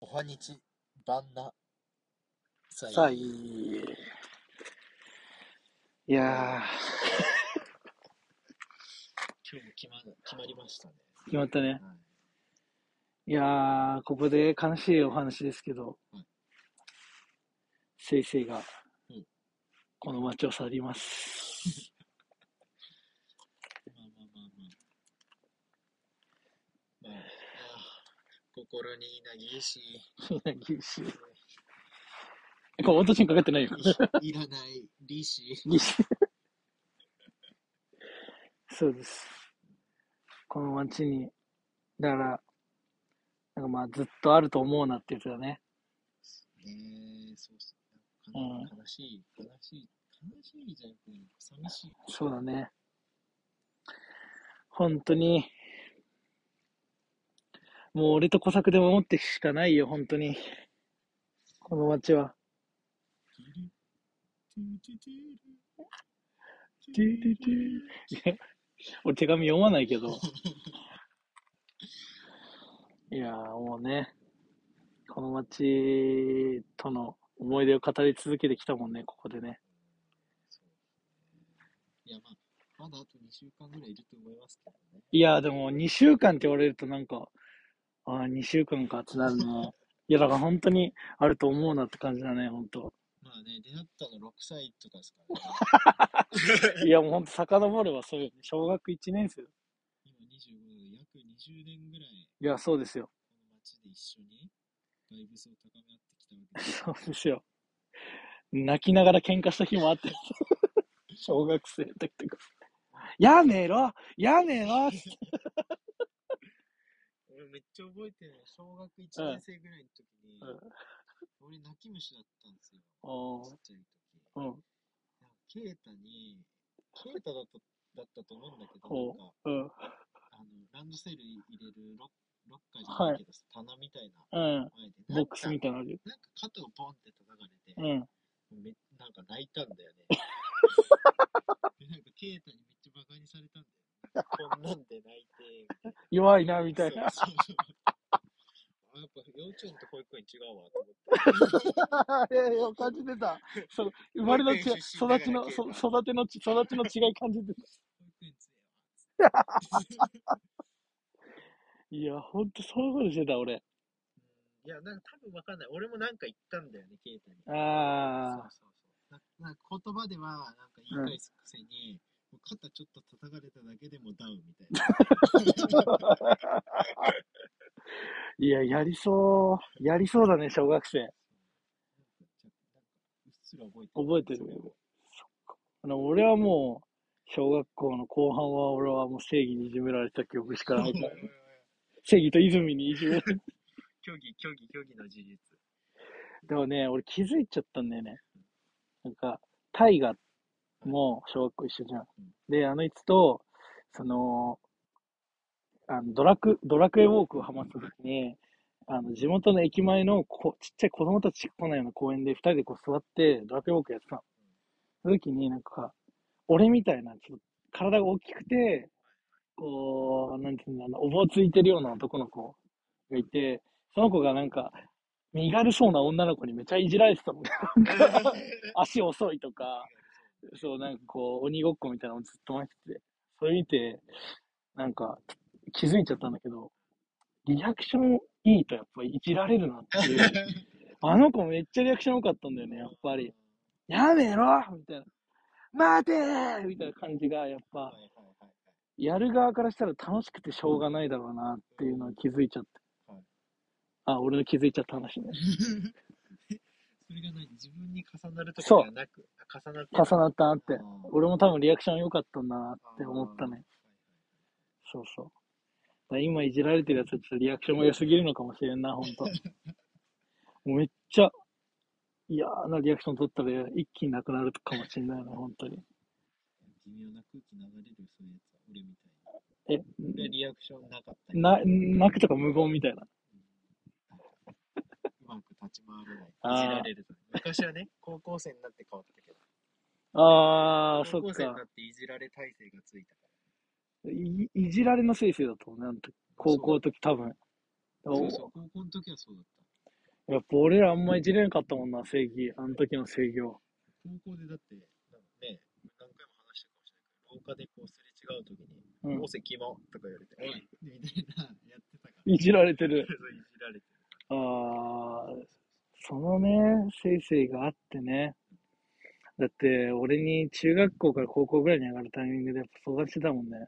おはにち、ばんな、さい。さあ、いい。いや 今日も決ま決まりましたね。ー、決まったね。はいいやー、ここで悲しいお話ですけどはい、せいせいがうん、この街を去ります。まあまあまあまあ。まあ、あー心になぎし、厳しい。これ、かかってないよ。い らない利子。厳しいそうです。この街に、だから、なんかまあずっとあると思うなってやつだね。ねえ、そうっすね。うん悲しい、悲しい、悲しいじゃなくて、寂しい。そうだね。本当に、もう俺と小作で守っていくしかないよ、本当に。この街は。俺手紙読まないけど。いやもうね、この街との思い出を語り続けてきたもんね、ここでね。いや、まあ、まだあと2週間ぐらいいると思いますけどね。いやでも2週間って言われるとなんか、ああ、2週間かってなるね。いやだから本当にあると思うなって感じだね、本当。まあね、出会ったの6歳とかですからね。いやもう本当遡ればそうよ。小学1年生。今25で約20年ぐらい、いや、そうですよ。この街で一緒にバイブスを高め合ってきたわけです。そうですよ。泣きながら喧嘩した日もあって。小学生の時とか。やめろやめろ俺めっちゃ覚えてるの小学1年生ぐらいの時に、うん俺泣き虫だったんですよ。ちっちゃい時。うん。なんかケイタに、ケイタだっただったと思うんだけど、ほなんか、う。うん。あの、ランドセル入れるロッロッカーじゃないけど、棚みたいなうん。前で、ボックスみたいなのあるよ。な。なんか肩をポンって叩かれて、うん。めなんか泣いたんだよね。でなんかケイタにめっちゃバカにされたんだよ。こんなんで泣いて、みたいな。弱いな、みたいな。そうそうそうあやっぱ幼稚園と保育園違うわと思って。いやいや、感じてた。その生まれの違い、保育ちの、そ育てのち、育ちの違い感じてた。いや、ほんとそういうことしてた、俺。うんいや、なんか多分わかんない。俺もなんか言ったんだよね、ケイタに。あそうそうそう。なな言葉では、なんか言い返すくせに、肩ちょっと叩かれただけでもダウンみたいな。あ。いや、やりそう。やりそうだね、小学生。覚えてる。あの俺はもう、小学校の後半は俺はもう正義にいじめられた記憶しかないから。正義と泉にいじめられた。虚偽、虚偽、虚偽の事実。でもね、俺気づいちゃったんだよね。なんか、大河も小学校一緒じゃん。で、あのいつと、その、あのドラク、ドラクエウォークをハマった時に、あの、地元の駅前のこちっちゃい子供たちしか来ないような公園で二人でこう座ってドラクエウォークやってたの。その時になんか、俺みたいな、ちょっと体が大きくて、こう、なんていうんだろうな、おぼついてるような男の子がいて、その子がなんか、身軽そうな女の子にめちゃいじられてたもん。足遅いとか、そう、なんかこう、鬼ごっこみたいなのをずっと待ってて、それ見て、なんか、気づいちゃったんだけど、リアクションいいとやっぱいじられるなっていう。あの子めっちゃリアクション良かったんだよね、やっぱり。やめろみたいな。待てーみたいな感じが、やっぱは、いはいはいはい。やる側からしたら楽しくてしょうがないだろうなっていうのを気づいちゃってはい。あ、俺の気づいちゃった話ね。それが何自分に重なるとかではなく、あ重なって重なったなって俺も多分リアクション良かったんだなって思ったね。そうそう。今いじられてるやつはちょっとリアクションも良すぎるのかもしれんな、ほんと。もうめっちゃ嫌なリアクション取ったら一気になくなるかもしれないな、本当に。微妙な空気流れるそういうやつは俺みたいえ、な。で、リアクションなかったり。な、泣くとか無言みたいな。立ち回れない。いじられると。昔はね、高校生になって変わったけど。あー、そっか高校生にな。っていじられ体制がついたから。いいじられの先生だと思うね、あの時高校の時多分。そうそう、高校の時はそうだった。やっぱ俺らあんまいじれなかったもんな、正義。あの時の制御。高校でだって、なんかね、何回も話したかもしれないけど、廊下でこうすれ違うときに、うん大関もとか言われて、おいみたいな、やってたから。いじられてる。いじられてる。ああ、そのね、せいせいがあってね。だって、俺に中学校から高校ぐらいに上がるタイミングでやっぱ相談してたもんね。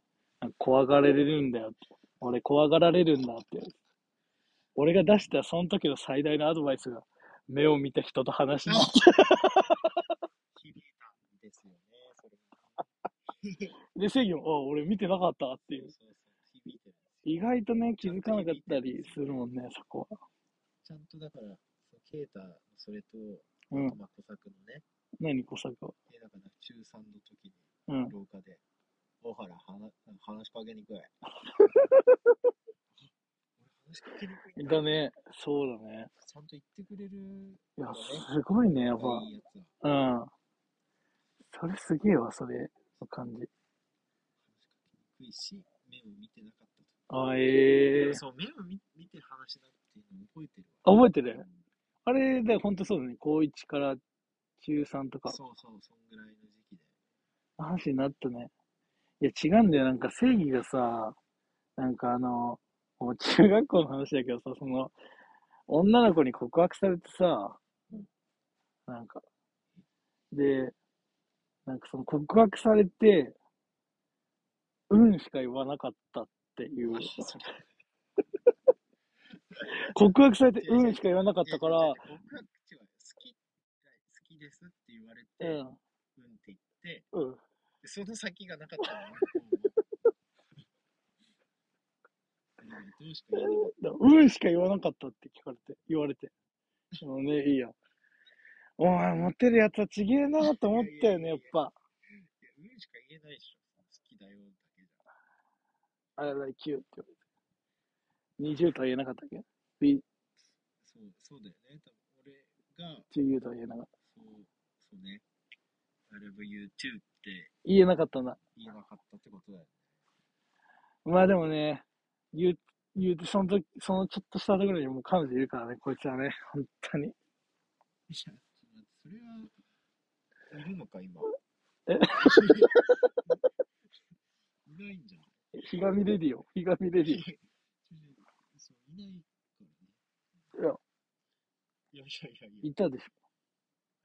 怖がられるんだよって。俺怖がられるんだって。俺が出したその時の最大のアドバイスが、目を見た人と話したん ですよね、それも。で、あ、俺見てなかったっていう。意外とね、気づかなかったりするもんね、そこは。だから、そのケータ、それと、うんあとまあ、小作のね、何、小作？は。で、だから中3の時に、うん。廊下で、大原、話話しかけにくい。俺話しかけにくいんだ。ね、そうだね。ちゃんと言ってくれるいやのがね、、すごいね、やっぱ。いいやつは。うん。それすげえわ、それの感じ。話しかけにくいし、目を見てなかったと。あ、ええそう、目を見見て話したっていうのを覚えてる？あ、れで、ほんとそうだね。高1から中3とか、そうそう、そんぐらいの時期で。話になったね。いや、違うんだよ。なんか正義がさ、なんかあの、もう中学校の話だけどさ、その、女の子に告白されてさ、なんか、で、なんかその告白されて、うんしか言わなかったっていう。告白されて、うんしか言わなかったから、僕は違う好き、好きですって言われて、うん、うんって言って、うん。でその先がなかったのね。ど うんしか言わなかったって聞かれて、言われて。もうね、いいや。お前、モテるやつはちげえなと思ったよね、やっぱ。た。いや、うんしか言えないでしょ。好きだよだけじゃ。I like you って言われて。20とは言えなかったっけ？そう、そうだよね。多分俺が、to you とは言えなかった。そう、そうね。I love you too って言えなかったんだ。言えなかったってことだよね。まあでもね、言う、言うて、その時、そのちょっとしたところにもう彼女いるからね、こいつはね、本当に。いや、ちょっと待って、それは、いるのか、今？え？いないんじゃない？ひがみレディオ、ひがみレディそう、いないからね。いやいやいやいやいオ。や、いたでし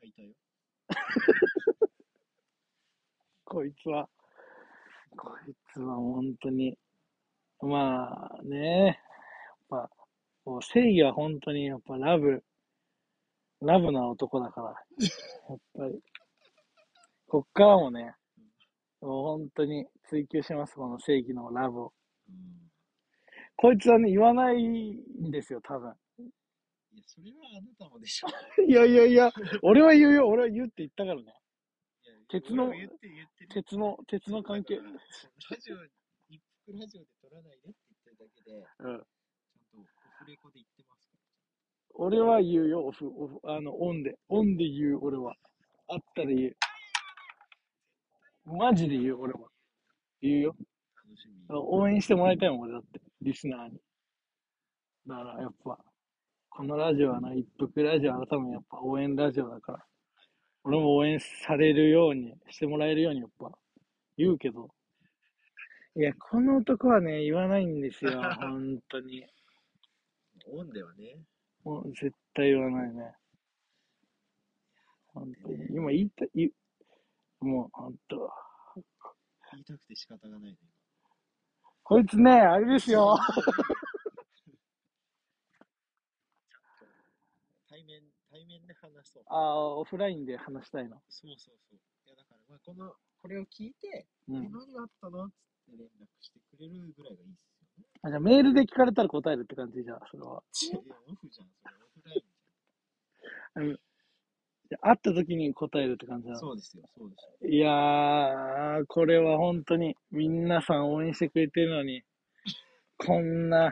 ょ、いたよ。こいつは。こいつは本当に。まあね、やっぱ、こう正義は本当にやっぱラブ、ラブな男だから。やっぱり。こっからもね、もう本当に追求します、この正義のラブを。うん。こいつはね、言わないんですよ、多分。いや、それはあなたもでしょ。いやいやいや、俺は言うよ、俺は言うって言ったからね。いや鉄の俺は言って言ってる。鉄の、鉄の関係。だからそのラジオ、一服ラジオで撮らないでって言ってるだけで、うん。ちゃんとオフレコで言ってますか俺は言うよ、オフ、オフ、あの、オンで。オンで言う、俺は。あったら言う。マジで言う、俺は。言うよ。ら。楽しみ。応援してもらいたいもん、俺だって。リスナーに。だから、やっぱ、このラジオはな、一服ラジオは多分やっぱ応援ラジオだから。俺も応援されるように、してもらえるようにやっぱ、言うけど。いや、この男はね、言わないんですよ、本当に。オンではね。もう絶対言わないね。本当に。今言いた、言う、もう本当。言いたくて仕方がないね。こいつね、あれですよ。対面、対面で話そう。ああ、オフラインで話したいの？そうそうそう。いや、だから、まあ、この、これを聞いて、え、うん。何があったの？っつって連絡してくれるぐらいがいいっすよね。あじゃあメールで聞かれたら答えるって感じじゃあ、それは。いや、オフじゃん、それ、オフラインじじゃあ会った時に答えるって感じゃ。なんの？そうですよ、そうですよ。いやー、これは本当に、皆さん応援してくれてるのに、こんな、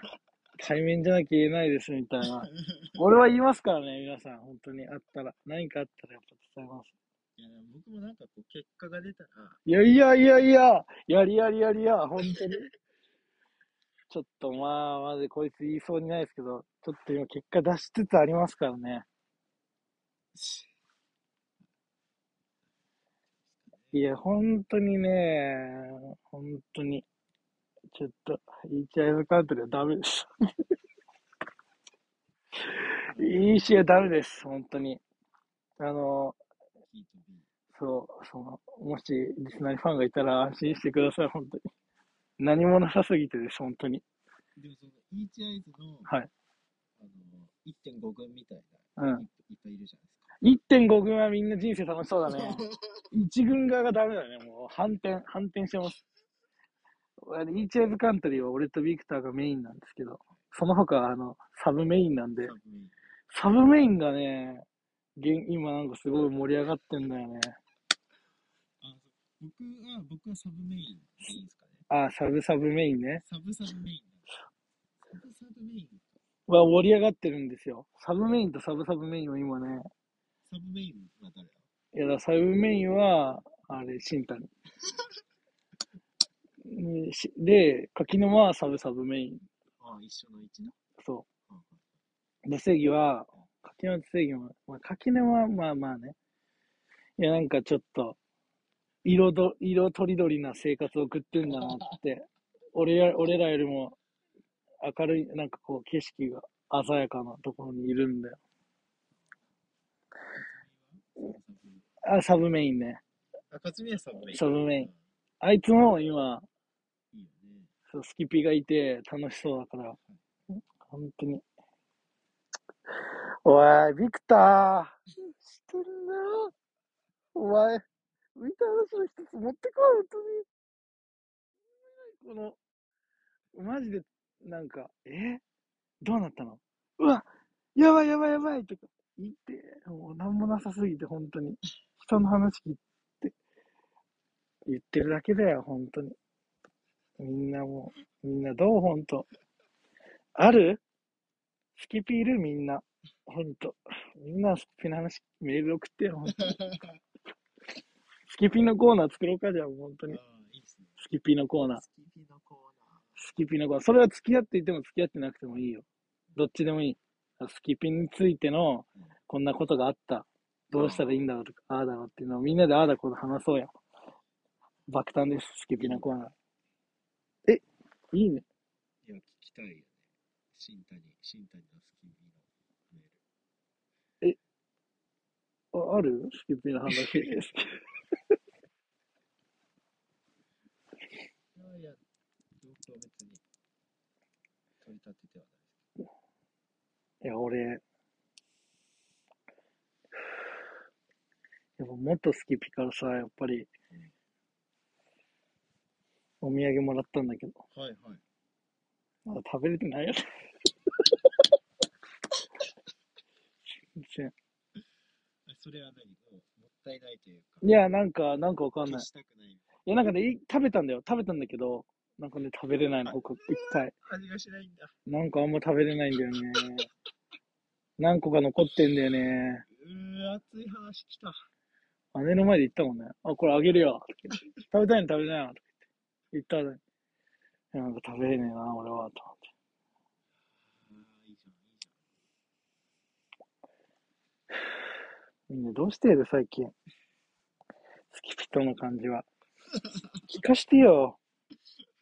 対面じゃなきゃ言えないですみたいな。俺は言いますからね、皆さん、本当にあったら。何かあったらやっぱ伝えます。いや、僕もなんかこう、結果が出たら、いやいやいやいや、やりやりやりや、本当に。ちょっとまあ、までこいつ言いそうにないですけど、ちょっと今結果出しつつありますからね。いや、本当にね、本当に、ちょっと、イーチアイズカントリーはダメです。いい試合ダメです、本当に。あの。そう、その、もしリスナーにファンがいたら安心してください、本当に。何もなさすぎてです、本当に。でもその、イーチアイズの、はい。あの、1.5軍みたいうんな、いいっぱいいるじゃないですか。1.5軍はみんな人生楽しそうだね。1軍側がダメだね、もう。反転、反転してます。イーチアイズカントリーは俺とビクターがメインなんですけど、その他はあの、サブメインなんでサ、ブメインがね、現今なんかすごい盛り上がってんだよね。僕は、僕はサブメインでいいですかね。あ、サブサブメインね。サブサブメイン。サブサブメインは盛り上がってるんですよ。サブメインとサブサブメインは今ね、サブメインは誰だ？いやだ、サブメインは、あれ、シンタに。ねしで、柿沼はサブサブメイン。ああ、一緒の位置な。そう。で、正義は、柿沼と正義も、まあ、柿沼はまあまあね。いや、なんかちょっと、色ど、色とりどりな生活を送ってんだなって。俺や、俺らよりも明るい、なんかこう、景色が鮮やかなところにいるんだよ。あ、サブメインね。あ、勝美はサブメイン。サブメインあいつも今、スキピがいて楽しそうだから、本当に。おい、ビクター、知ってるんだよ。お前、浮いた話の一つ持ってこい、本当に。この、マジで、なんか、え？どうなったの？うわ、やばいやばいやばいとか言って、もうなんもなさすぎて、本当に。人の話聞いて、言ってるだけだよ、本当に。みんなもう、みんなどう？ほんと。ある？スキピいるみんな。ほんと。みんなスキピの話、メール送ってよ、ほんと。スキピのコーナー作ろうか、じゃあ、ほんとに。スキピのコーナー。スキピのコーナスキピのコーナー。それは付き合っていても付き合ってなくてもいいよ。どっちでもいい。スキピについての、こんなことがあった。どうしたらいいんだろうとか、ああだろうっていうのをみんなでああだこうだ話そうや。爆誕です、スキピのコーナー。え、いいね。ー。いや、聞きたいよね。新谷、新谷のスキピのメール。あある？スキピの話。いやいや、僕は別に取り立ててはないですいや、俺、やっぱもっとスキピからさ、やっぱり、お土産もらったんだけど。はいはい。まだ食べれてないよ。全然あそれは何？もったいないというか。いや、なんか、なんかわかんない。消したくない。いや、なんかね、い食べたんだよ。食べたんだけど、なんかね、食べれないの、他、一回。味がしないんだ。なんかあんま食べれないんだよね。何個か残ってんだよね。うー、熱い話きた。姉の前で言ったもんね。あ、これあげるよ。食べたいの食べなよ。とか言ったのに。いやなんか食べれねえな、俺は。と思って。ああ、いいじゃん、いいじみんなどうしてる最近？スキピとの感じは。聞かしてよ。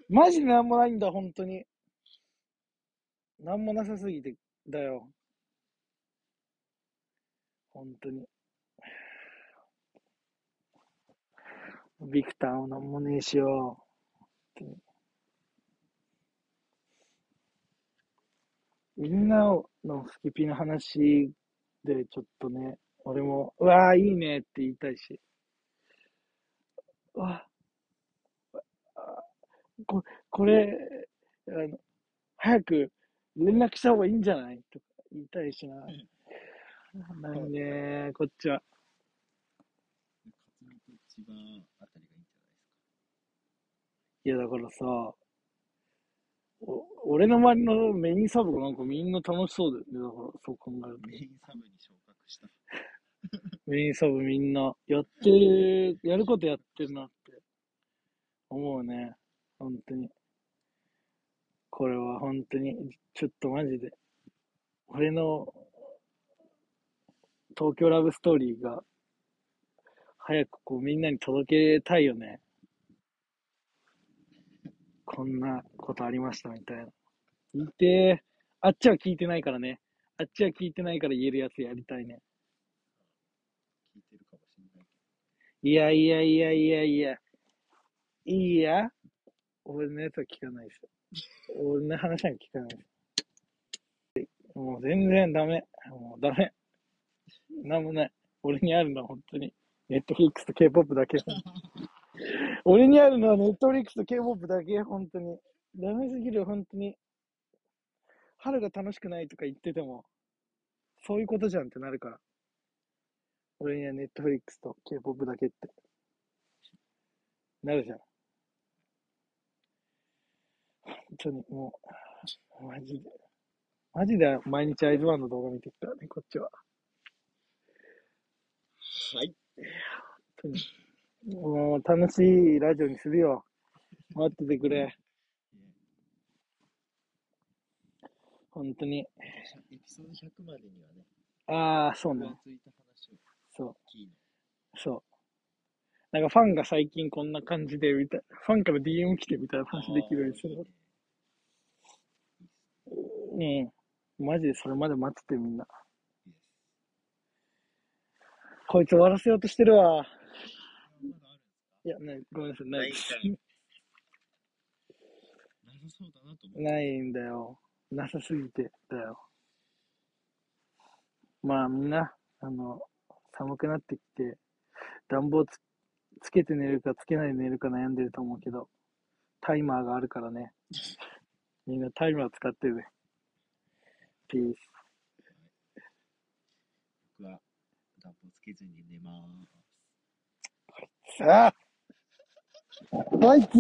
マジでなんもないんだ、本当に。なんもなさすぎて、だよ。本当に。ビクターもなんもねえしよ。本当にみんなのスキピの話でちょっとね、俺も、うわーいいねって言いたいし。うわあここれ、あの、早く連絡した方がいいんじゃないとか言いたいしな。ないねこっちは。ゃん。勝美と千葉あたりがいいんじい？や、だからさ、お俺の周りのメインサブがなんかみんな楽しそうだよね。だから、そう考えると。メインサブに昇格した。メインサブみんな、やってる、やることやってるなって思うね。本当に。これは本当に、ちょっとマジで、俺の東京ラブストーリーが、早くこうみんなに届けたいよね。こんなことありましたみたいな。聞いてあっちは聞いてないからね。あっちは聞いてないから言えるやつやりたいね。聞いてるかもしれないけいやいやいやいやいや。いいや。俺のやつは聞かないですよ。俺の話は聞かないです。もう全然ダメ。もうダメ。なんもない。俺にあるのは本当に、ネットフリックスと K-POP だけ。俺にあるのはネットフリックスと K-POP だけ、本当に。ダメすぎる、本当に。春が楽しくないとか言ってても、そういうことじゃんってなるから。俺にはネットフリックスと K-POP だけって。なるじゃん。本当に、もう、マジで。マジで毎日アイズワンの動画見てきたね、こっちは。はい。本当に。もう楽しいラジオにするよ。待っててくれ。本当に。エピソード100までにはね、ああ、そうねそう。そう。なんかファンが最近こんな感じで、みたいファンから DM 来てみたいな話できるようにする。うん。マジでそれまで待っててみんな。こいつ終わらせようとしてるわ。いや、ね、ごめんなさい、ない なさそうだなと思って。ないんだよ。なさすぎてだよ。まあみんな、あの、寒くなってきて、暖房つつけて寝るかつけないで寝るか悩んでると思うけど、タイマーがあるからね。みんなタイマー使ってる。ピース。僕は暖房つけずに寝まーす。さああいつ。